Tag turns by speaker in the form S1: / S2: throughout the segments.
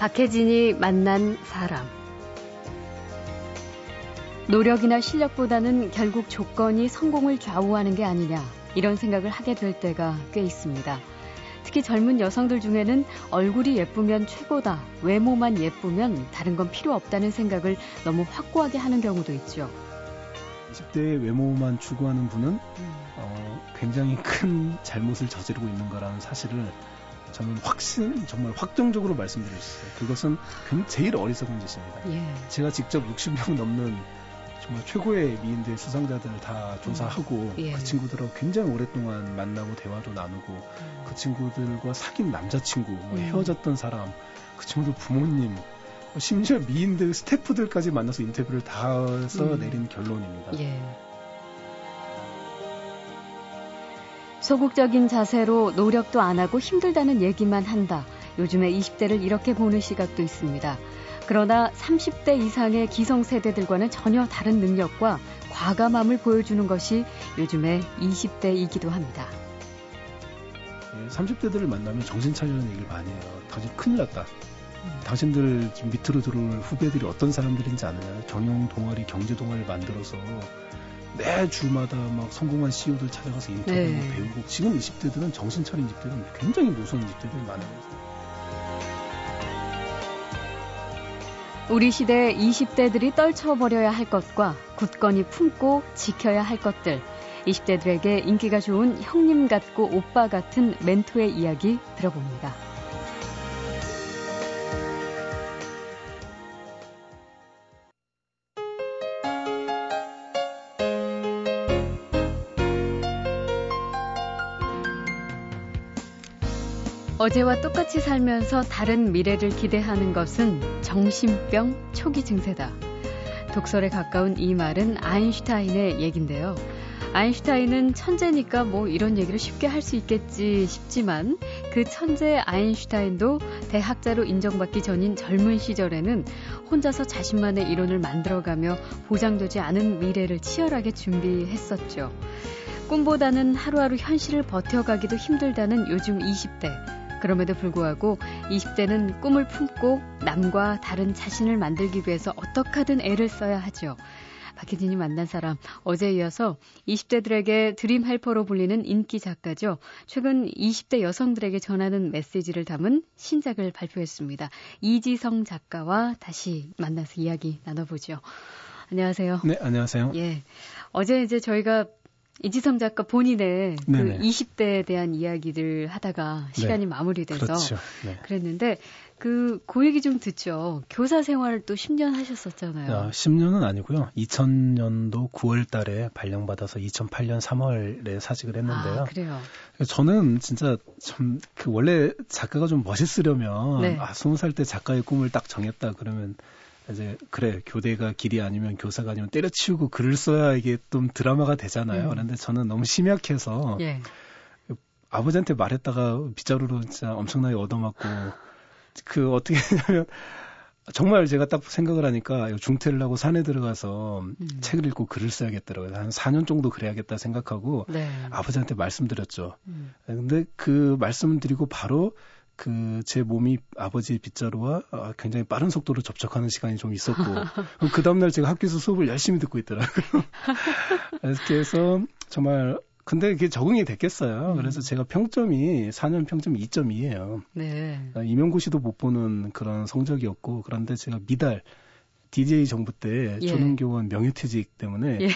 S1: 박혜진이 만난 사람. 노력이나 실력보다는 결국 조건이 성공을 좌우하는 게 아니냐, 이런 생각을 하게 될 때가 꽤 있습니다. 특히 젊은 여성들 중에는 얼굴이 예쁘면 최고다, 외모만 예쁘면 다른 건 필요 없다는 생각을 너무 확고하게 하는 경우도 있죠.
S2: 20대의 외모만 추구하는 분은 음. 어, 굉장히 큰 잘못을 저지르고 있는 거라는 사실을 저는 확신, 정말 확정적으로 말씀드릴 수 있어요. 그것은 제일 어리석은 짓입니다. 예. 제가 직접 60명 넘는 정말 최고의 미인들 수상자들을 다 조사하고 음. 예. 그 친구들하고 굉장히 오랫동안 만나고 대화도 나누고 음. 그 친구들과 사귄 남자친구, 뭐 음. 헤어졌던 사람, 그 친구들 부모님, 뭐 심지어 미인들 스태프들까지 만나서 인터뷰를 다 해서 음. 내린 결론입니다. 예.
S1: 소극적인 자세로 노력도 안 하고 힘들다는 얘기만 한다. 요즘에 20대를 이렇게 보는 시각도 있습니다. 그러나 30대 이상의 기성세대들과는 전혀 다른 능력과 과감함을 보여주는 것이 요즘의 20대이기도 합니다.
S2: 30대들을 만나면 정신 차리는 얘기를 많이 해요. 당신 큰일 났다. 음. 당신들 지금 밑으로 들어올 후배들이 어떤 사람들인지 아느냐. 경영 동아리, 경제 동아리를 만들어서 매 주마다 막 성공한 CEO들 찾아가서 인터뷰하고 네. 배우고 지금 20대들은 정신 차린 집들은 굉장히 무서운 집들이 많아요.
S1: 우리 시대 20대들이 떨쳐버려야 할 것과 굳건히 품고 지켜야 할 것들. 20대들에게 인기가 좋은 형님 같고 오빠 같은 멘토의 이야기 들어봅니다. 어제와 똑같이 살면서 다른 미래를 기대하는 것은 정신병 초기 증세다. 독설에 가까운 이 말은 아인슈타인의 얘긴데요. 아인슈타인은 천재니까 뭐 이런 얘기를 쉽게 할 수 있겠지 싶지만 그 천재 아인슈타인도 대학자로 인정받기 전인 젊은 시절에는 혼자서 자신만의 이론을 만들어가며 보장되지 않은 미래를 치열하게 준비했었죠. 꿈보다는 하루하루 현실을 버텨가기도 힘들다는 요즘 20대. 그럼에도 불구하고 20대는 꿈을 품고 남과 다른 자신을 만들기 위해서 어떻게든 애를 써야 하죠. 박혜진이 만난 사람 어제 이어서 20대들에게 드림 헬퍼로 불리는 인기 작가죠. 최근 20대 여성들에게 전하는 메시지를 담은 신작을 발표했습니다. 이지성 작가와 다시 만나서 이야기 나눠보죠. 안녕하세요.
S2: 네, 안녕하세요.
S1: 예. 어제 이제 저희가 이지성 작가 본인의 그 20대에 대한 이야기들 하다가 시간이 네. 마무리돼서 그렇죠. 네. 그랬는데 그, 그 얘기 좀 듣죠. 교사 생활 또 10년 하셨었잖아요.
S2: 아, 10년은 아니고요. 2000년도 9월 달에 발령받아서 2008년 3월에 사직을 했는데요.
S1: 아, 그래요.
S2: 저는 진짜 참, 그 원래 작가가 좀 멋있으려면, 네. 아, 20살 때 작가의 꿈을 딱 정했다 그러면 이제 그래 교대가 길이 아니면 교사가 아니면 때려치우고 글을 써야 이게 좀 드라마가 되잖아요. 음. 그런데 저는 너무 심약해서 예. 아버지한테 말했다가 빗자루로 진짜 엄청나게 얻어맞고 그 어떻게 했냐면 정말 제가 딱 생각을 하니까 중퇴를 하고 산에 들어가서 음. 책을 읽고 글을 써야겠더라고요. 한 4년 정도 그래야겠다 생각하고 네. 아버지한테 말씀드렸죠. 음. 근데 그 말씀을 드리고 바로 그 제 몸이 아버지 빗자루와 어, 굉장히 빠른 속도로 접촉하는 시간이 좀 있었고 그 다음날 제가 학교에서 수업을 열심히 듣고 있더라고요. 해서 정말 근데 그게 적응이 됐겠어요. 음. 그래서 제가 평점이 4년 평점이 2.2예요. 네. 아, 임용고시도 못 보는 그런 성적이었고 그런데 제가 미달 DJ 정부 때 예. 초능교원 명예퇴직 때문에 예.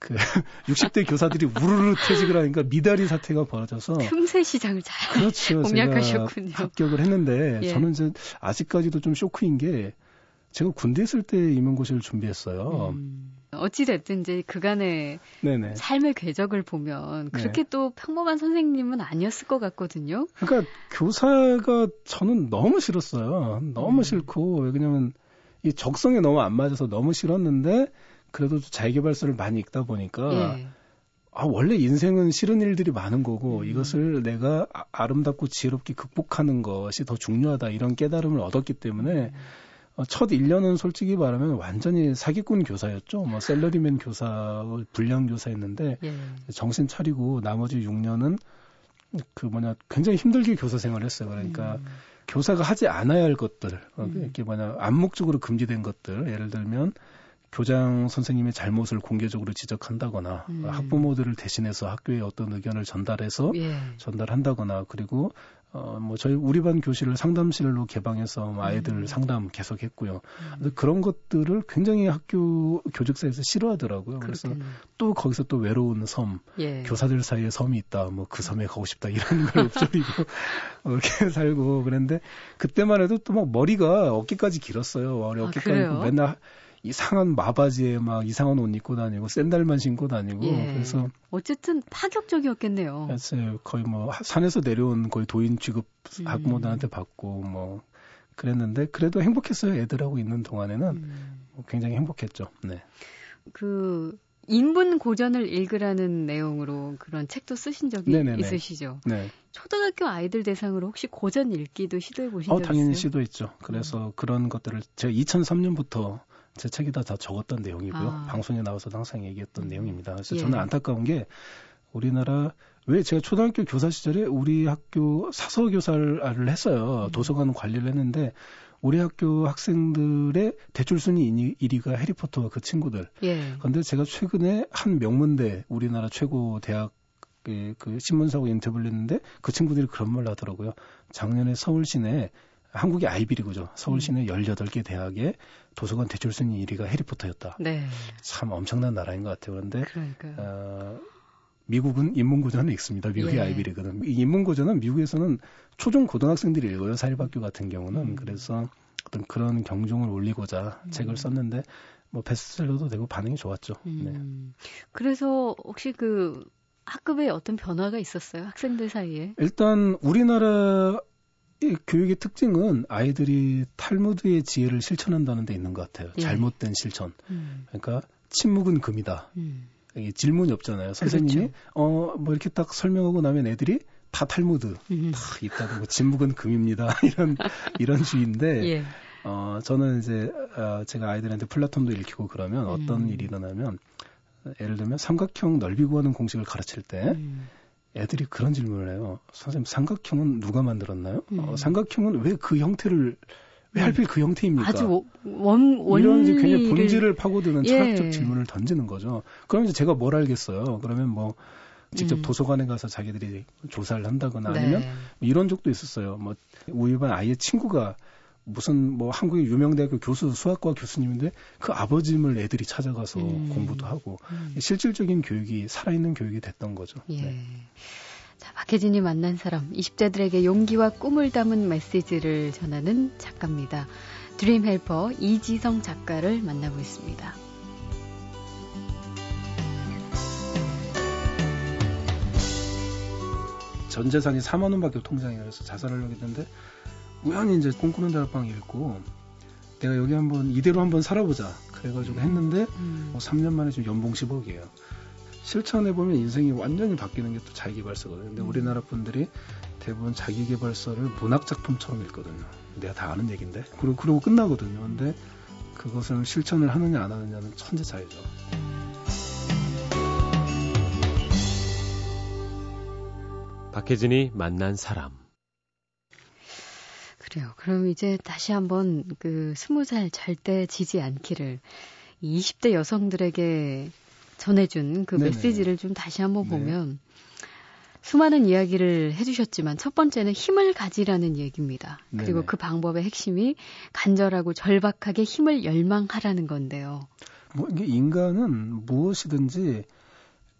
S2: 그 60대 교사들이 우르르 퇴직을 하니까 미다리 사태가 벌어져서
S1: 틈새 시장을 잘 그렇죠. 공략하셨군요.
S2: 합격을 했는데 예. 저는 이제 아직까지도 좀 쇼크인 게 제가 군대 있을 때 임용고시를 준비했어요. 음.
S1: 어찌 됐든 이제 그간의 네네. 삶의 궤적을 보면 그렇게 네. 또 평범한 선생님은 아니었을 것 같거든요.
S2: 그러니까 교사가 저는 너무 싫었어요. 너무 음. 싫고 왜냐면 이 적성에 너무 안 맞아서 너무 싫었는데 그래도 자기개발서를 많이 읽다 보니까 예. 아, 원래 인생은 싫은 일들이 많은 거고 음. 이것을 내가 아, 름답고 지혜롭게 극복하는 것이 더 중요하다 이런 깨달음을 얻었기 때문에 음. 어, 첫 1년은 솔직히 말하면 완전히 사기꾼 교사였죠. 뭐 셀러리맨 교사, 불량 교사였는데 예. 정신 차리고 나머지 6년은 그 뭐냐 굉장히 힘들게 교사 생활을 했어요. 그러니까 음. 교사가 하지 않아야 할 것들, 어, 음. 이렇게 뭐냐 암묵적으로 금지된 것들, 예를 들면 교장 선생님의 잘못을 공개적으로 지적한다거나 음. 학부모들을 대신해서 학교에 어떤 의견을 전달해서 예. 전달한다거나 그리고 어뭐 저희 우리 반 교실을 상담실로 개방해서 뭐 아이들 음. 상담 계속 했고요. 음. 그런 것들을 굉장히 학교 교직사에서 싫어하더라고요. 그래서 또 거기서 또 외로운 섬, 예. 교사들 사이에 섬이 있다. 뭐 그 섬에 가고 싶다 이런 걸 읊조리고 이렇게 살고 그랬는데 그때만 해도 또 막 머리가 어깨까지 길었어요. 머리 아, 어깨까지 아, 맨날 이상한 마바지에 막 이상한 옷 입고 다니고 샌들만 신고 다니고 예. 그래서
S1: 어쨌든 파격적이었겠네요.
S2: 맞아요. 거의 뭐 산에서 내려온 거의 도인 취급 음. 학부모들한테 받고 뭐 그랬는데 그래도 행복했어요. 애들하고 있는 동안에는 음. 뭐 굉장히 행복했죠. 네.
S1: 그 인분 고전을 읽으라는 내용으로 그런 책도 쓰신 적이 네네네. 있으시죠? 네. 초등학교 아이들 대상으로 혹시 고전 읽기도 시도해 보신 어, 적
S2: 당연히 시도했죠. 그래서 음. 그런 것들을 제가 2003년부터 제 책에다 다 적었던 내용이고요. 아. 방송에 나와서도 항상 얘기했던 음. 내용입니다. 그래서 예. 저는 안타까운 게 우리나라 왜 제가 초등학교 교사 시절에 우리 학교 사서 교사를 했어요. 음. 도서관 관리를 했는데 우리 학교 학생들의 대출 순위 1위가 해리포터와 그 친구들. 예. 그런데 제가 최근에 한 명문대 우리나라 최고 대학 그, 그 신문사고 인터뷰를 했는데 그 친구들이 그런 말 하더라고요. 작년에 서울 시내 한국의 아이비리그죠. 서울 시내 18개 대학의 도서관 대출 순위 1위가 해리포터였다. 네. 참 엄청난 나라인 것 같아요. 그런데 어, 미국은 인문고전은 읽습니다. 미국의 예. 아이비리그는. 인문고전은 미국에서는 초중 고등학생들이 읽어요. 사립학교 같은 경우는. 음. 그래서 어떤 그런 경종을 올리고자 음. 책을 썼는데 뭐 베스트셀러도 되고 반응이 좋았죠. 음. 네.
S1: 그래서 혹시 그 학급에 어떤 변화가 있었어요? 학생들 사이에?
S2: 일단 우리나라 이 교육의 특징은 아이들이 탈무드의 지혜를 실천한다는 데 있는 것 같아요. 예. 잘못된 실천. 음. 그러니까 침묵은 금이다. 음. 질문이 없잖아요. 선생님이 그렇죠. 어뭐 이렇게 딱 설명하고 나면 애들이 다 탈무드 음. 다 있다고 뭐 침묵은 금입니다. 이런 이런 주의인데 예. 어 저는 이제 어, 제가 아이들한테 플라톤도 읽히고 그러면 어떤 음. 일이 일어나면 예를 들면 삼각형 넓이 구하는 공식을 가르칠 때 음. 애들이 그런 질문을 해요. 선생님, 삼각형은 누가 만들었나요? 음. 어, 삼각형은 왜 그 형태를 왜 하필 그 형태입니까?
S1: 아주 원, 원
S2: 이런 이제 굉장히 본질을 파고드는 철학적 예. 질문을 던지는 거죠. 그럼 이제 제가 뭘 알겠어요? 그러면 뭐 직접 음. 도서관에 가서 자기들이 조사를 한다거나 아니면 네. 이런 적도 있었어요. 뭐 우리 반 아이의 친구가 무슨 뭐 한국의 유명 대학교 교수 수학과 교수님인데 그 아버님을 애들이 찾아가서 음. 공부도 하고 음. 실질적인 교육이 살아있는 교육이 됐던 거죠. 예. 네.
S1: 자, 박혜진이 만난 사람, 20대들에게 용기와 꿈을 담은 메시지를 전하는 작가입니다. 드림 헬퍼 이지성 작가를 만나고 있습니다.
S2: 전 재산이 4만 원밖에 통장에 그래서 자살하려고 했는데 우연히 이제 꿈꾸는 다락방 읽고 내가 여기 한번 이대로 한번 살아보자 그래가지고 했는데 음. 뭐 3년 만에 지금 연봉 10억이에요. 실천해 보면 인생이 완전히 바뀌는 게 또 자기개발서거든요. 근데 음. 우리나라 분들이 대부분 자기개발서를 문학 작품처럼 읽거든요. 내가 다 아는 얘기인데 그리고 그러고 끝나거든요. 근데 그것을 실천을 하느냐 안 하느냐는 천재 차이죠.
S3: 박혜진이 만난 사람
S1: 그래요. 그럼 이제 다시 한번 그 스무 살 절대 지지 않기를 20대 여성들에게 전해준 그 네네. 메시지를 좀 다시 한번 네. 보면 수많은 이야기를 해주셨지만 첫 번째는 힘을 가지라는 얘기입니다. 그리고 네네. 그 방법의 핵심이 간절하고 절박하게 힘을 열망하라는 건데요.
S2: 뭐 이게 인간은 무엇이든지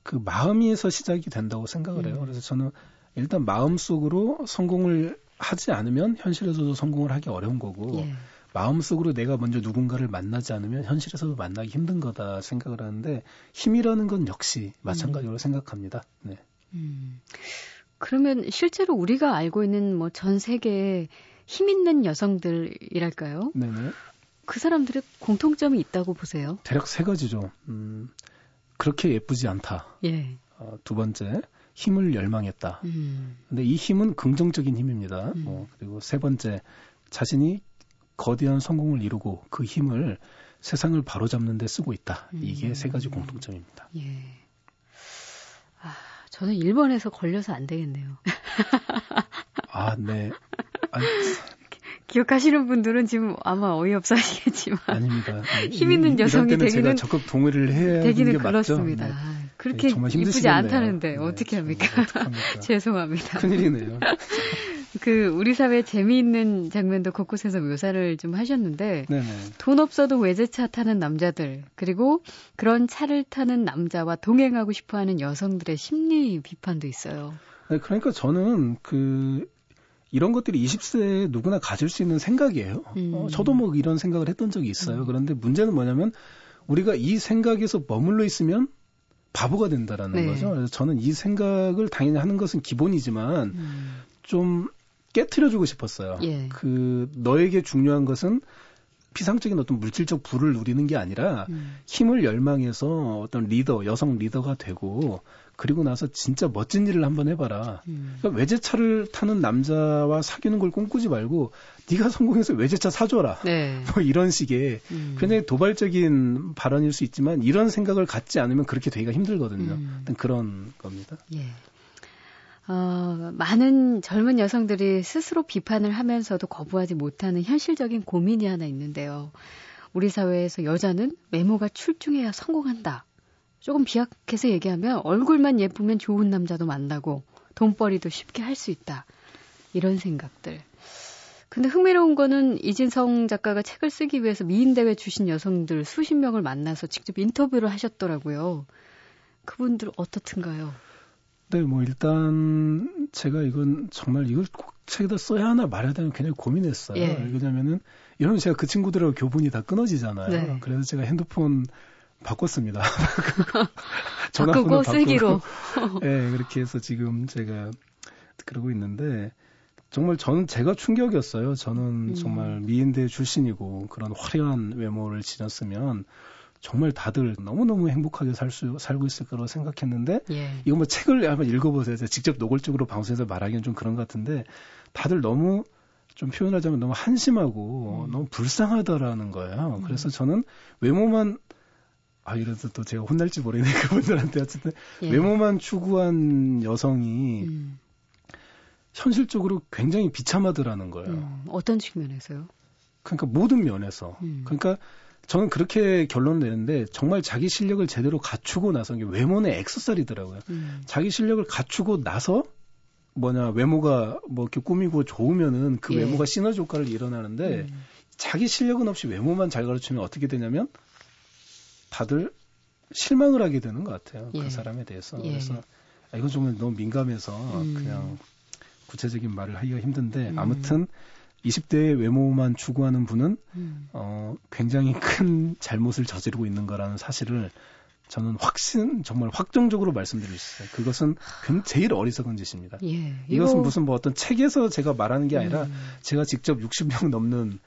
S2: 그 마음에서 시작이 된다고 생각을 해요. 음. 그래서 저는 일단 마음속으로 성공을 하지 않으면 현실에서도 성공을 하기 어려운 거고 예. 마음속으로 내가 먼저 누군가를 만나지 않으면 현실에서도 만나기 힘든 거다 생각을 하는데 힘이라는 건 역시 마찬가지로 음. 생각합니다. 네. 음.
S1: 그러면 실제로 우리가 알고 있는 뭐 전 세계에 힘 있는 여성들이랄까요? 네네. 그 사람들의 공통점이 있다고 보세요?
S2: 대략 세 가지죠. 음, 그렇게 예쁘지 않다. 예. 어, 두 번째, 힘을 열망했다. 음. 근데 이 힘은 긍정적인 힘입니다. 음. 어, 그리고 세 번째, 자신이 거대한 성공을 이루고 그 힘을 세상을 바로잡는 데 쓰고 있다. 음. 이게 세 가지 공통점입니다. 예.
S1: 아, 저는 일본에서 걸려서 안 되겠네요.
S2: 아, 네. 아니,
S1: 기억하시는 분들은 지금 아마 어이없어 하시겠지만.
S2: 아닙니다.
S1: 힘 있는 여성이 되기는.
S2: 적극 동의를 해야
S1: 되기는
S2: 그렇습니다.
S1: 네. 그렇게 네, 이쁘지 않다는데 네, 어떻게 합니까? 죄송합니다.
S2: 큰일이네요.
S1: 그 우리 사회 재미있는 장면도 곳곳에서 묘사를 좀 하셨는데
S2: 네네.
S1: 돈 없어도 외제차 타는 남자들 그리고 그런 차를 타는 남자와 동행하고 싶어하는 여성들의 심리 비판도 있어요.
S2: 네, 그러니까 저는 그 이런 것들이 20세에 누구나 가질 수 있는 생각이에요. 음. 어, 저도 뭐 이런 생각을 했던 적이 있어요. 음. 그런데 문제는 뭐냐면 우리가 이 생각에서 머물러 있으면 바보가 된다라는 네. 거죠. 그래서 저는 이 생각을 당연히 하는 것은 기본이지만 음. 좀 깨트려주고 싶었어요.
S1: 예.
S2: 그 너에게 중요한 것은 피상적인 어떤 물질적 부를 누리는 게 아니라 음. 힘을 열망해서 어떤 리더, 여성 리더가 되고 그리고 나서 진짜 멋진 일을 한번 해봐라. 음. 그러니까 외제차를 타는 남자와 사귀는 걸 꿈꾸지 말고 네가 성공해서 외제차 사줘라.
S1: 네.
S2: 뭐 이런 식의 음. 굉장히 도발적인 발언일 수 있지만 이런 생각을 갖지 않으면 그렇게 되기가 힘들거든요. 음. 그런 겁니다.
S1: 예. 어, 많은 젊은 여성들이 스스로 비판을 하면서도 거부하지 못하는 현실적인 고민이 하나 있는데요. 우리 사회에서 여자는 외모가 출중해야 성공한다. 조금 비약해서 얘기하면 얼굴만 예쁘면 좋은 남자도 만나고 돈벌이도 쉽게 할 수 있다. 이런 생각들. 근데 흥미로운 거는 이진성 작가가 책을 쓰기 위해서 미인대회 주신 여성들 수십 명을 만나서 직접 인터뷰를 하셨더라고요. 그분들 어떻든가요?
S2: 네, 뭐 일단 제가 이건 정말 이걸 꼭 책에다 써야 하나 말해야 되나 굉장히 고민했어요.
S1: 예.
S2: 왜냐면은 이러면 제가 그 친구들하고 교분이 다 끊어지잖아요.
S1: 네.
S2: 그래서 제가 핸드폰 바꿨습니다.
S1: 전화번호 바꾸고 쓰기로.
S2: 네, 그렇게 해서 지금 제가 그러고 있는데 정말 저는 제가 충격이었어요. 저는 음. 정말 미인대 출신이고 그런 화려한 외모를 지녔으면 정말 다들 너무너무 행복하게 살 수, 살고 있을 거라고 생각했는데,
S1: 예.
S2: 이거 뭐 책을 한번 읽어보세요. 제가 직접 노골적으로 방송에서 말하기는 좀 그런 것 같은데, 다들 너무 좀 표현하자면 너무 한심하고 음. 너무 불쌍하다라는 거예요. 음. 그래서 저는 외모만 아 이래서 또 제가 혼날지 모르겠네 그분들한테 어쨌든 예. 외모만 추구한 여성이 음. 현실적으로 굉장히 비참하더라는 거예요. 음.
S1: 어떤 측면에서요?
S2: 그러니까 모든 면에서. 음. 그러니까 저는 그렇게 결론을 내는데 정말 자기 실력을 제대로 갖추고 나서 게 외모는 액세서리더라고요. 음. 자기 실력을 갖추고 나서 뭐냐 외모가 뭐 이렇게 꾸미고 좋으면은 그 예. 외모가 시너지 효과를 일어나는데 음. 자기 실력은 없이 외모만 잘 가르치면 어떻게 되냐면 다들 실망을 하게 되는 것 같아요. 그 예. 그 사람에 대해서. 예. 그래서 아, 이건 정말 너무 민감해서 음. 그냥 구체적인 말을 하기가 힘든데 음. 아무튼 20대의 외모만 추구하는 분은 음. 어, 굉장히 큰 잘못을 저지르고 있는 거라는 사실을 저는 확신 정말 확정적으로 말씀드릴 수 있어요. 그것은 제일 어리석은 짓입니다.
S1: 예,
S2: 이것은. 무슨 뭐 어떤 책에서 제가 말하는 게 아니라 음. 제가 직접 60명 넘는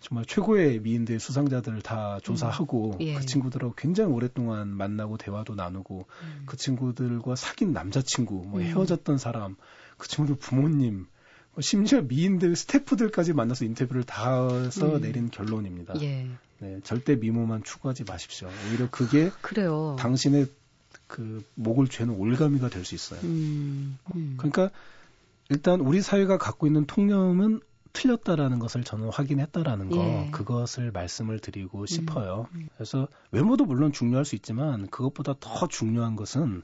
S2: 정말 최고의 미인대 수상자들을 다 조사하고 음. 예. 그 친구들하고 굉장히 오랫동안 만나고 대화도 나누고 음. 그 친구들과 사귄 남자친구, 뭐 음. 헤어졌던 사람, 그 친구들 부모님, 뭐 심지어 미인들 스태프들까지 만나서 인터뷰를 다 해서 음. 내린 결론입니다.
S1: 예.
S2: 네, 절대 미모만 추구하지 마십시오. 오히려 그게
S1: 그래요.
S2: 당신의 그 목을 죄는 올가미가 될 수 있어요.
S1: 음.
S2: 음. 그러니까 일단 우리 사회가 갖고 있는 통념은 틀렸다라는 것을 저는 확인했다라는 거 예. 그것을 말씀을 드리고 음. 싶어요. 음. 그래서 외모도 물론 중요할 수 있지만 그것보다 더 중요한 것은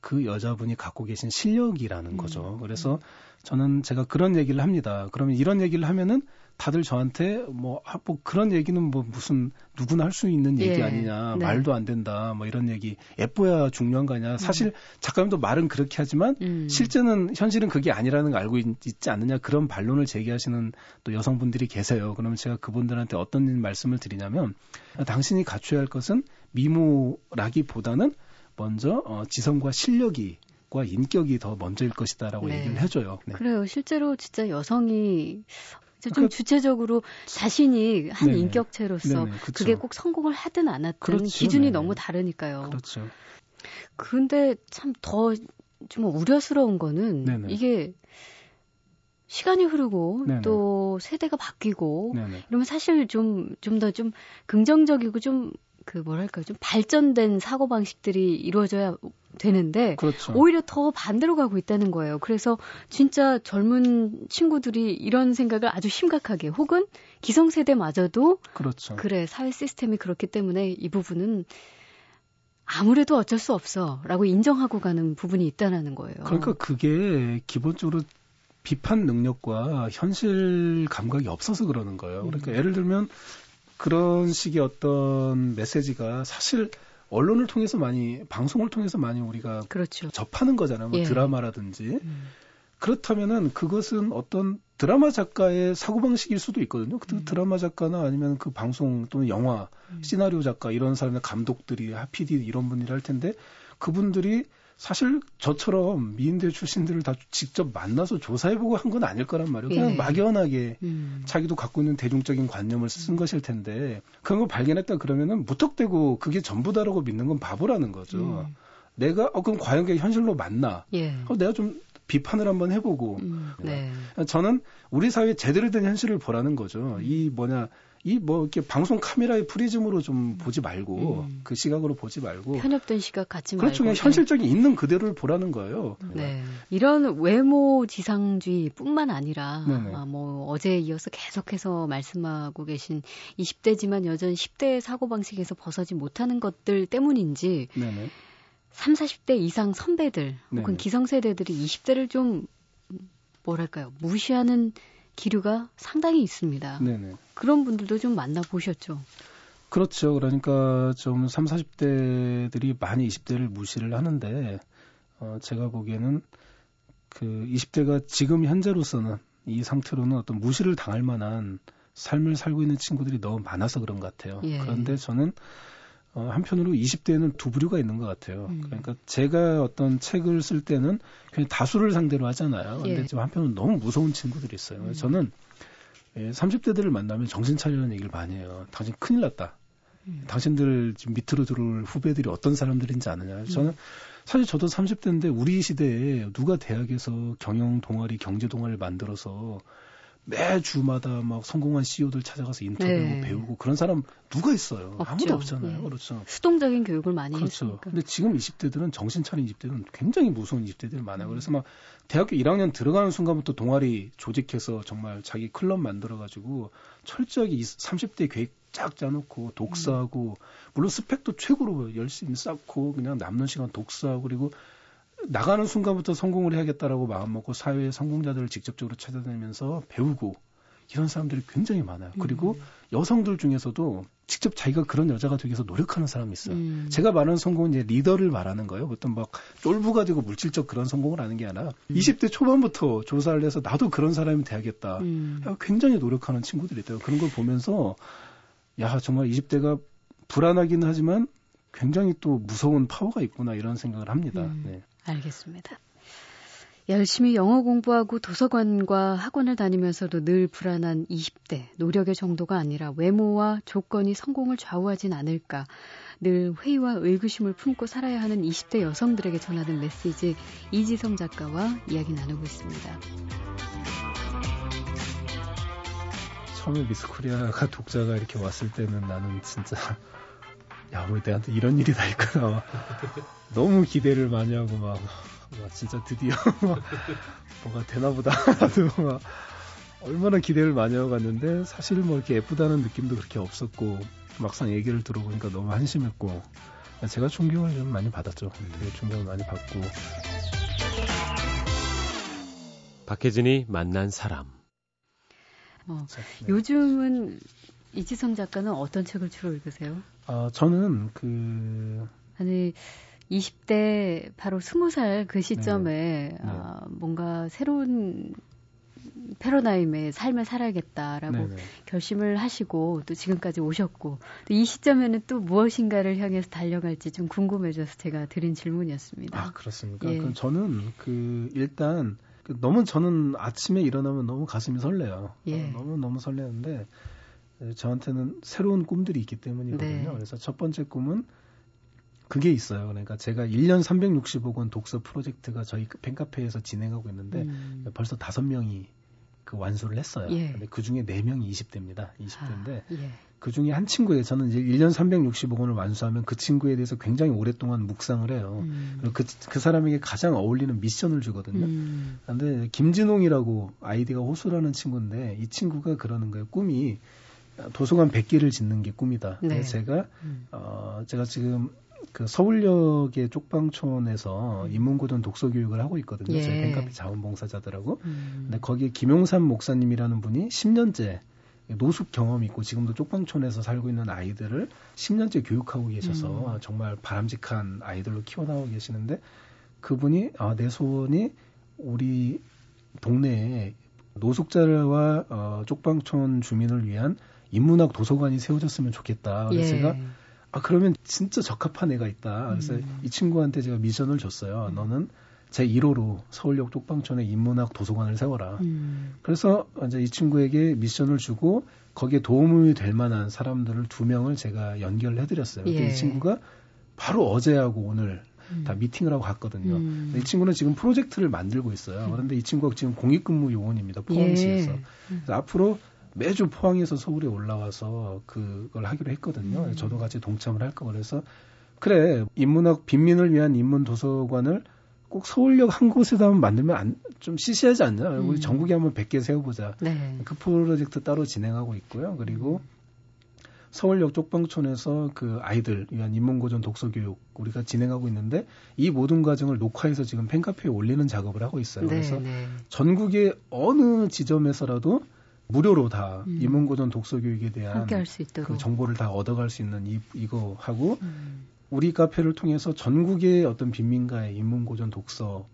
S2: 그 여자분이 갖고 계신 실력이라는 음. 거죠. 그래서 저는 제가 그런 얘기를 합니다. 그러면 이런 얘기를 하면은 다들 저한테 뭐, 아, 뭐 그런 얘기는 뭐 무슨 누구나 할 수 있는 얘기 예. 아니냐, 네. 말도 안 된다, 뭐 이런 얘기 예뻐야 중요한 거 아니야. 사실 음. 작가님도 말은 그렇게 하지만 음. 실제는 현실은 그게 아니라는 걸 알고 있, 지 않느냐 그런 반론을 제기하시는 또 여성분들이 계세요. 그러면 제가 그분들한테 어떤 말씀을 드리냐면 당신이 갖춰야 할 것은 미모라기보다는 먼저 어, 지성과 실력이 과 인격이 더 먼저일 것이다라고 네. 얘기를 해줘요.
S1: 네. 그래요. 실제로 진짜 여성이 좀 그러니까, 주체적으로 자신이 한 네네. 인격체로서 네네, 그게 꼭 성공을 하든 안 하든 그렇죠. 기준이 네네. 너무 다르니까요.
S2: 그렇죠.
S1: 그런데 참 더 좀 우려스러운 거는 이게 시간이 흐르고 네네. 또 세대가 바뀌고 네네. 이러면 사실 좀 좀 더좀 좀 긍정적이고 좀 그 뭐랄까 좀 발전된 사고 방식들이 이루어져야 되는데 그렇죠. 오히려 더 반대로 가고 있다는 거예요. 그래서 진짜 젊은 친구들이 이런 생각을 아주 심각하게 혹은 기성세대마저도 그렇죠. 그래 사회 시스템이 그렇기 때문에 이 부분은 아무래도 어쩔 수 없어라고 인정하고 가는 부분이 있다라는 거예요.
S2: 그러니까 그게 기본적으로 비판 능력과 현실 감각이 없어서 그러는 거예요. 그러니까 음. 예를 들면 그런 식의 어떤 메시지가 사실 언론을 통해서 많이 방송을 통해서 많이 우리가 그렇죠. 접하는 거잖아요. 뭐 예. 드라마라든지 음. 그렇다면은 그것은 어떤 드라마 작가의 사고방식일 수도 있거든요. 그 음. 드라마 작가나 아니면 그 방송 또는 영화, 음. 시나리오 작가 이런 사람들 감독들이 하피디 이런 분들이 할 텐데 그분들이 사실 저처럼 미인대 출신들을 다 직접 만나서 조사해보고 한 건 아닐 거란 말이에요. 그냥 예. 막연하게 음. 자기도 갖고 있는 대중적인 관념을 쓴 음. 것일 텐데 그런 걸 발견했다 그러면은 무턱대고 그게 전부다라고 믿는 건 바보라는 거죠. 음. 내가 어 그럼 과연 그게 현실로 맞나? 예. 어, 내가 좀 비판을 한번 해보고 음, 네. 저는 우리 사회 제대로 된 현실을 보라는 거죠. 이 뭐냐 이 뭐 이렇게 방송 카메라의 프리즘으로 좀 보지 말고 음. 그 시각으로 보지 말고
S1: 편협된 시각 갖지
S2: 그렇죠. 말고 그렇죠. 현실적인 네. 있는 그대로를 보라는 거예요.
S1: 네. 이런 외모 지상주의뿐만 아니라 아, 뭐 어제에 이어서 계속해서 말씀하고 계신 20대지만 여전 10대의 사고 방식에서 벗어지 못하는 것들 때문인지 네네. 3, 40대 이상 선배들 혹은 네 기성세대들이 20대를 좀 뭐랄까요 무시하는 기류가 상당히 있습니다. 네네. 그런 분들도 좀 만나 보셨죠?
S2: 그렇죠. 그러니까 좀 3, 40대들이 많이 20대를 무시를 하는데 어, 제가 보기에는 그 20대가 지금 현재로서는 이 상태로는 어떤 무시를 당할 만한 삶을 살고 있는 친구들이 너무 많아서 그런 것 같아요. 예. 그런데 저는 어, 한편으로 20대에는 두 부류가 있는 것 같아요. 음. 그러니까 제가 어떤 책을 쓸 때는 그냥 다수를 상대로 하잖아요. 근데 예. 좀 한편으로 너무 무서운 친구들이 있어요. 음. 저는 예, 30대들을 만나면 정신 차리라는 얘기를 많이 해요. 당신 큰일 났다. 음. 당신들 지금 밑으로 들어올 후배들이 어떤 사람들인지 아느냐. 음. 저는 사실 저도 30대인데 우리 시대에 누가 대학에서 경영 동아리, 경제 동아리를 만들어서 매 주마다 막 성공한 CEO들 찾아가서 인터뷰하고 네. 배우고 그런 사람 누가 있어요? 없죠. 아무도 없잖아요. 네. 그렇죠.
S1: 수동적인 교육을 많이
S2: 그렇죠.
S1: 했으니까.
S2: 근데 지금 20대들은 정신 차린 20대들은 굉장히 무서운 20대들이 많아요. 음. 그래서 막 대학교 1학년 들어가는 순간부터 동아리 조직해서 정말 자기 클럽 만들어 가지고 철저하게 30대 계획 쫙 짜놓고 독서하고 음. 물론 스펙도 최고로 열심히 쌓고 그냥 남는 시간 독서하고 그리고 나가는 순간부터 성공을 해야겠다라고 마음먹고 사회의 성공자들을 직접적으로 찾아다니면서 배우고 이런 사람들이 굉장히 많아요. 그리고 음. 여성들 중에서도 직접 자기가 그런 여자가 되기 위해서 노력하는 사람이 있어요. 음. 제가 말하는 성공은 이제 리더를 말하는 거예요. 어떤 막 쫄부가 되고 물질적 그런 성공을 하는 게 아니라 음. 20대 초반부터 조사를 해서 나도 그런 사람이 돼야겠다. 음. 굉장히 노력하는 친구들이 있대요. 그런 걸 보면서 야 정말 20대가 불안하기는 하지만 굉장히 또 무서운 파워가 있구나 이런 생각을 합니다. 음. 네.
S1: 알겠습니다. 열심히 영어 공부하고 도서관과 학원을 다니면서도 늘 불안한 20대. 노력의 정도가 아니라 외모와 조건이 성공을 좌우하진 않을까. 늘 회의와 의구심을 품고 살아야 하는 20대 여성들에게 전하는 메시지 이지성 작가와 이야기 나누고 있습니다.
S2: 처음에 미스코리아가 독자가 이렇게 왔을 때는 나는 진짜 야, 왜 내한테 이런 일이 다 있구나. 너무 기대를 많이 하고 막, 와, 진짜 드디어 뭐가 되나 보다. 나도 막 얼마나 기대를 많이 하고 갔는데 사실 뭐 이렇게 예쁘다는 느낌도 그렇게 없었고 막상 얘기를 들어보니까 너무 한심했고 제가 충격을 좀 많이 받았죠. 되게 충격을 많이 받고.
S3: 박혜진이 만난 사람.
S1: 어, 네. 요즘은 이지성 작가는 어떤 책을 주로 읽으세요?
S2: 아, 저는 그
S1: 아니 20대 바로 20살 그 시점에 네. 네. 아, 뭔가 새로운 패러다임의 삶을 살아야겠다라고 네네. 결심을 하시고 또 지금까지 오셨고 또 이 시점에는 또 무엇인가를 향해서 달려갈지 좀 궁금해져서 제가 드린 질문이었습니다.
S2: 아 그렇습니까? 예. 그럼 저는 그 일단 그 너무 저는 아침에 일어나면 너무 가슴이 설레요. 예. 어, 너무 너무 설레는데 저한테는 새로운 꿈들이 있기 때문이거든요. 네. 그래서 첫 번째 꿈은 그게 있어요. 그러니까 제가 1년 365권 독서 프로젝트가 저희 그 팬카페에서 진행하고 있는데 음. 벌써 다섯 명이 그 완수를 했어요. 예. 근데 그 중에 4명이 20대입니다. 20대인데 아, 예. 그 중에 한 친구에 저는 이제 1년 365권을 완수하면 그 친구에 대해서 굉장히 오랫동안 묵상을 해요. 음. 그리고 그, 그 사람에게 가장 어울리는 미션을 주거든요. 음. 근데 김진홍이라고 아이디가 호수라는 친구인데 이 친구가 그러는 거예요. 꿈이 도서관 100개를 짓는 게 꿈이다. 네. 제가 음. 어 제가 지금 그 서울역의 쪽방촌에서 음. 인문고등 독서 교육을 하고 있거든요. 예. 저희 팬카페 자원봉사자들하고. 음. 근데 거기에 김용삼 목사님이라는 분이 10년째 노숙 경험이 있고 지금도 쪽방촌에서 살고 있는 아이들을 10년째 교육하고 계셔서 음. 정말 바람직한 아이들로 키워나가고 계시는데 그분이 아, 내 소원이 우리 동네에 노숙자와 어, 쪽방촌 주민을 위한 인문학 도서관이 세워졌으면 좋겠다. 그래서 예. 제가 아 그러면 진짜 적합한 애가 있다. 그래서 음. 이 친구한테 제가 미션을 줬어요. 음. 너는 제 1호로 서울역 쪽방촌에 인문학 도서관을 세워라. 음. 그래서 이제 이 친구에게 미션을 주고 거기에 도움이 될 만한 사람들을 두 명을 제가 연결을 해드렸어요. 예. 이 친구가 바로 어제하고 오늘 음. 다 미팅을 하고 갔거든요. 음. 이 친구는 지금 프로젝트를 만들고 있어요. 음. 그런데 이 친구가 지금 공익근무 요원입니다. 포항시에서. 예. 그래서 앞으로 매주 포항에서 서울에 올라와서 그걸 하기로 했거든요. 음. 저도 같이 동참을 할 거. 그래서 그래 인문학 빈민을 위한 인문 도서관을 꼭 서울역 한 곳에다 만들면 안, 좀 시시하지 않냐? 음. 우리 전국에 한번 100개 세워보자. 네. 그 프로젝트 따로 진행하고 있고요. 그리고 서울역 쪽방촌에서 그 아이들 위한 인문고전 독서교육 우리가 진행하고 있는데 이 모든 과정을 녹화해서 지금 팬카페에 올리는 작업을 하고 있어요. 네, 그래서 네. 전국의 어느 지점에서라도 무료로 다 음. 인문고전 독서 교육에 대한 그 정보를 다 얻어갈 수 있는 이, 이거 하고 음. 우리 카페를 통해서 전국의 어떤 빈민가의 인문고전 독서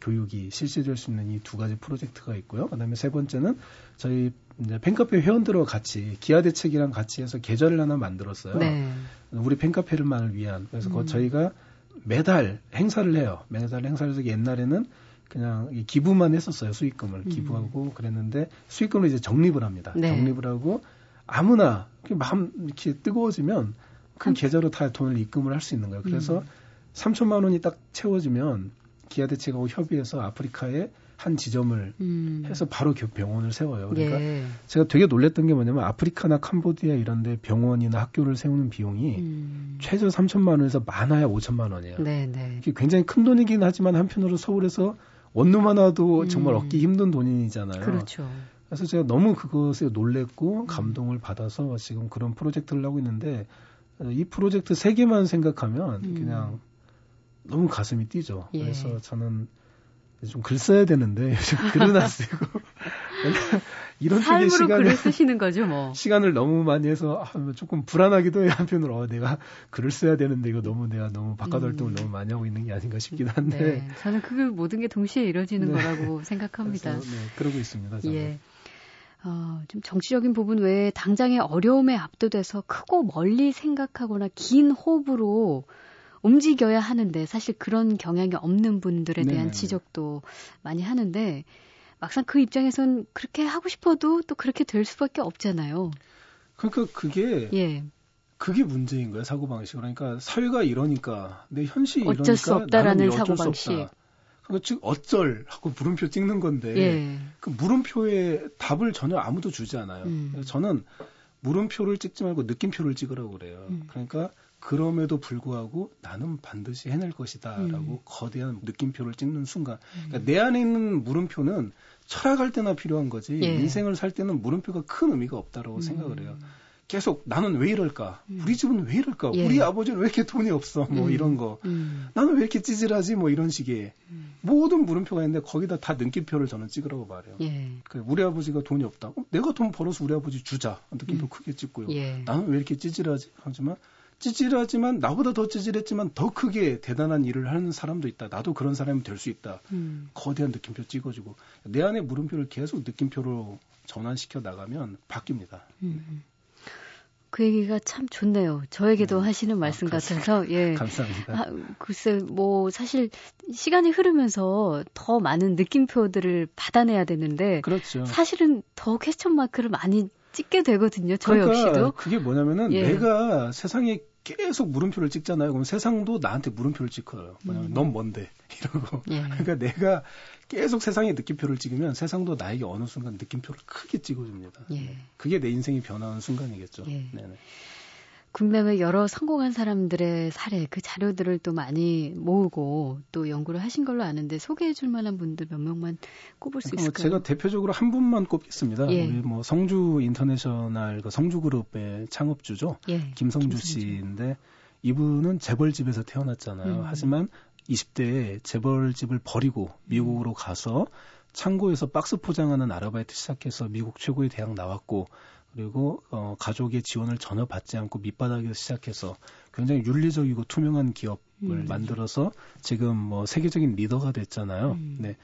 S2: 교육이 실시될 수 있는 이 두 가지 프로젝트가 있고요. 그다음에 세 번째는 저희 이제 팬카페 회원들과 같이 기아 대책이랑 같이 해서 계절을 하나 만들었어요. 네. 우리 팬카페를만을 위한. 그래서 음. 저희가 매달 행사를 해요. 매달 행사를 해서 옛날에는 그냥 기부만 했었어요. 수익금을 음. 기부하고 그랬는데 수익금을 이제 적립을 합니다. 네. 적립을 하고 아무나 마음 이렇게 뜨거워지면 큰 계좌로 다 돈을 입금을 할 수 있는 거예요. 그래서 음. 3천만 원이 딱 채워지면 기아 대책하고 협의해서 아프리카에 한 지점을 음. 해서 바로 병원을 세워요. 그러니까 예. 제가 되게 놀랬던 게 뭐냐면 아프리카나 캄보디아 이런 데 병원이나 학교를 세우는 비용이 음. 최저 3천만 원에서 많아야 5천만 원이에요. 네, 네. 굉장히 큰 돈이긴 하지만 한편으로 서울에서 원룸 하나도 음. 정말 얻기 힘든 돈이잖아요. 그렇죠. 그래서 제가 너무 그것에 놀랬고 음. 감동을 받아서 지금 그런 프로젝트를 하고 있는데 이 프로젝트 세 개만 생각하면 음. 그냥 너무 가슴이 뛰죠. 예. 그래서 저는 좀 글 써야 되는데 요즘 글은 안 쓰고
S1: 이런 삶으로 시간을, 글을 쓰시는 거죠, 뭐.
S2: 시간을 너무 많이 해서 아, 조금 불안하기도 해요. 한편으로 어, 내가 글을 써야 되는데 이거 너무 내가 너무 바깥 활동을 음. 너무 많이 하고 있는 게 아닌가 싶기도 한데. 네,
S1: 저는 그 모든 게 동시에 이루어지는 네. 거라고 생각합니다.
S2: 그래서, 네, 그러고 있습니다. 저는. 예.
S1: 어, 좀 정치적인 부분 외에 당장의 어려움에 압도돼서 크고 멀리 생각하거나 긴 호흡으로 움직여야 하는데 사실 그런 경향이 없는 분들에 대한 네 지적도 많이 하는데 막상 그 입장에선 그렇게 하고 싶어도 또 그렇게 될 수밖에 없잖아요.
S2: 그러니까 그게 예. 그게 문제인 거예요 사고 방식. 그러니까 사회가 이러니까 내 현실이
S1: 어쩔
S2: 이러니까
S1: 수 없다라는 사고 방식.
S2: 그러니까 즉 어쩔 하고 물음표 찍는 건데 예. 그 물음표에 답을 전혀 아무도 주지 않아요. 음. 저는 물음표를 찍지 말고 느낌표를 찍으라고 그래요. 음. 그러니까 그럼에도 불구하고 나는 반드시 해낼 것이다라고 음. 거대한 느낌표를 찍는 순간 그러니까 음. 내 안에 있는 물음표는 철학할 때나 필요한 거지 예. 인생을 살 때는 물음표가 큰 의미가 없다라고 음. 생각을 해요. 계속 나는 왜 이럴까? 음. 우리 집은 왜 이럴까? 예. 우리 아버지는 왜 이렇게 돈이 없어? 뭐 음. 이런 거. 음. 나는 왜 이렇게 찌질하지? 뭐 이런 식의 음. 모든 물음표가 있는데 거기다 다 느낌표를 저는 찍으라고 말해요. 예. 그 우리 아버지가 돈이 없다. 어, 내가 돈 벌어서 우리 아버지 주자. 느낌표 음. 크게 찍고요. 예. 나는 왜 이렇게 찌질하지? 하지만 찌질하지만 나보다 더 찌질했지만 더 크게 대단한 일을 하는 사람도 있다. 나도 그런 사람이 될 수 있다. 음. 거대한 느낌표 찍어주고 내 안에 물음표를 계속 느낌표로 전환시켜 나가면 바뀝니다. 음.
S1: 그 얘기가 참 좋네요. 저에게도 네. 하시는 아, 말씀 아, 같아서 예.
S2: 감사합니다. 아,
S1: 글쎄 뭐 사실 시간이 흐르면서 더 많은 느낌표들을 받아내야 되는데
S2: 그렇죠.
S1: 사실은 더 퀘스천 마크를 많이 찍게 되거든요. 저
S2: 그러니까
S1: 역시도.
S2: 그게 뭐냐면은 예. 내가 세상에 계속 물음표를 찍잖아요. 그럼 세상도 나한테 물음표를 찍어요. 뭐냐면 음. 넌 뭔데 이러고. 예. 그러니까 내가 계속 세상에 느낌표를 찍으면 세상도 나에게 어느 순간 느낌표를 크게 찍어줍니다. 예. 그게 내 인생이 변하는 순간이겠죠. 예. 네네.
S1: 국내외 여러 성공한 사람들의 사례, 그 자료들을 또 많이 모으고 또 연구를 하신 걸로 아는데 소개해 줄 만한 분들 몇 명만 꼽을 수뭐 있을까요?
S2: 제가 대표적으로 한 분만 꼽겠습니다. 예. 우리 뭐 성주 인터내셔널 그 성주 그룹의 창업주죠. 예. 김성주, 김성주 씨인데 이분은 재벌집에서 태어났잖아요. 음. 하지만 20대에 재벌집을 버리고 미국으로 가서 창고에서 박스 포장하는 아르바이트 시작해서 미국 최고의 대학 나왔고 그리고 어, 가족의 지원을 전혀 받지 않고 밑바닥에서 시작해서 굉장히 윤리적이고 투명한 기업을 음. 만들어서 지금 뭐 세계적인 리더가 됐잖아요. 음. 네.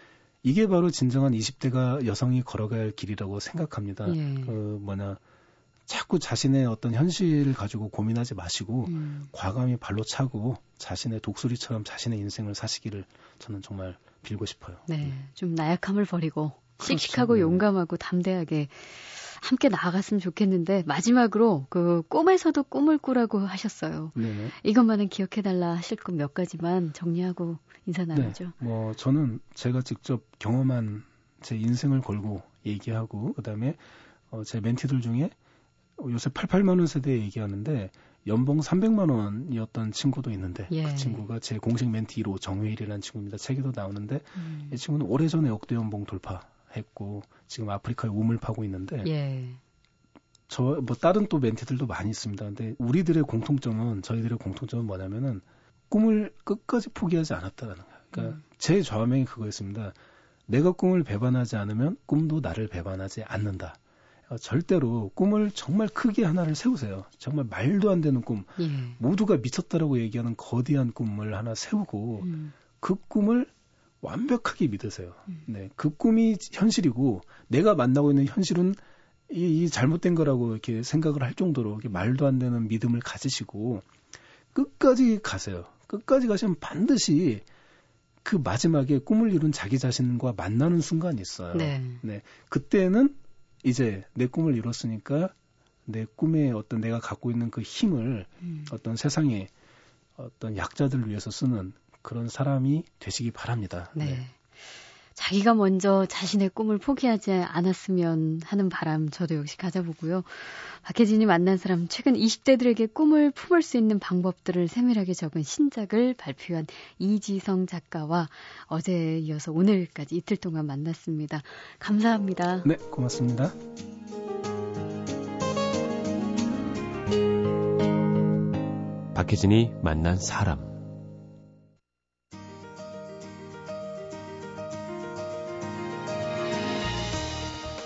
S2: 이게 바로 진정한 20대가 여성이 할 길이라고 생각합니다. 예. 그 뭐냐 자꾸 자신의 어떤 현실을 가지고 고민하지 마시고 음. 과감히 발로 차고 자신의 독수리처럼 자신의 인생을 사시기를 저는 정말 빌고 싶어요.
S1: 네, 좀 나약함을 버리고 그렇죠. 씩씩하고 그렇죠. 용감하고 담대하게 함께 나아갔으면 좋겠는데 마지막으로 그 꿈에서도 꿈을 꾸라고 하셨어요. 네. 이것만은 기억해달라 하실 것 몇 가지만 정리하고 인사 네. 나누죠. 네.
S2: 뭐 저는 제가 직접 경험한 제 인생을 걸고 얘기하고 그다음에 어, 제 멘티들 중에 요새 88만 원 세대 얘기하는데 연봉 300만 원이었던 친구도 있는데 예. 그 친구가 제 공식 멘티 1호 정회일이라는 친구입니다. 책에도 나오는데 음. 이 친구는 오래전에 억대 연봉 돌파 했고 지금 아프리카에 우물 파고 있는데 예. 저뭐 다른 또 멘티들도 많이 있습니다. 근데 우리들의 공통점은 저희들의 공통점은 뭐냐면은 꿈을 끝까지 포기하지 않았다라는 거예요. 그러니까 음. 제 좌명이 그거였습니다. 내가 꿈을 배반하지 않으면 꿈도 나를 배반하지 않는다. 어, 절대로 꿈을 정말 크게 하나를 세우세요. 정말 말도 안 되는 꿈. 예. 모두가 미쳤다라고 얘기하는 거대한 꿈을 하나 세우고 음. 그 꿈을 완벽하게 믿으세요. 음. 네, 그 꿈이 현실이고 내가 만나고 있는 현실은 이, 이 잘못된 거라고 이렇게 생각을 할 정도로 말도 안 되는 믿음을 가지시고 끝까지 가세요. 끝까지 가시면 반드시 그 마지막에 꿈을 이룬 자기 자신과 만나는 순간이 있어요. 네. 네. 그때는 이제 내 꿈을 이뤘으니까 내 꿈에 어떤 내가 갖고 있는 그 힘을 음. 어떤 세상에 어떤 약자들을 위해서 쓰는 그런 사람이 되시기 바랍니다. 네. 네.
S1: 자기가 먼저 자신의 꿈을 포기하지 않았으면 하는 바람 저도 역시 가져보고요. 박혜진이 만난 사람 최근 20대들에게 꿈을 품을 수 있는 방법들을 세밀하게 적은 신작을 발표한 이지성 작가와 어제에 이어서 오늘까지 이틀 동안 만났습니다. 감사합니다.
S2: 네, 고맙습니다.
S3: 박혜진이 만난 사람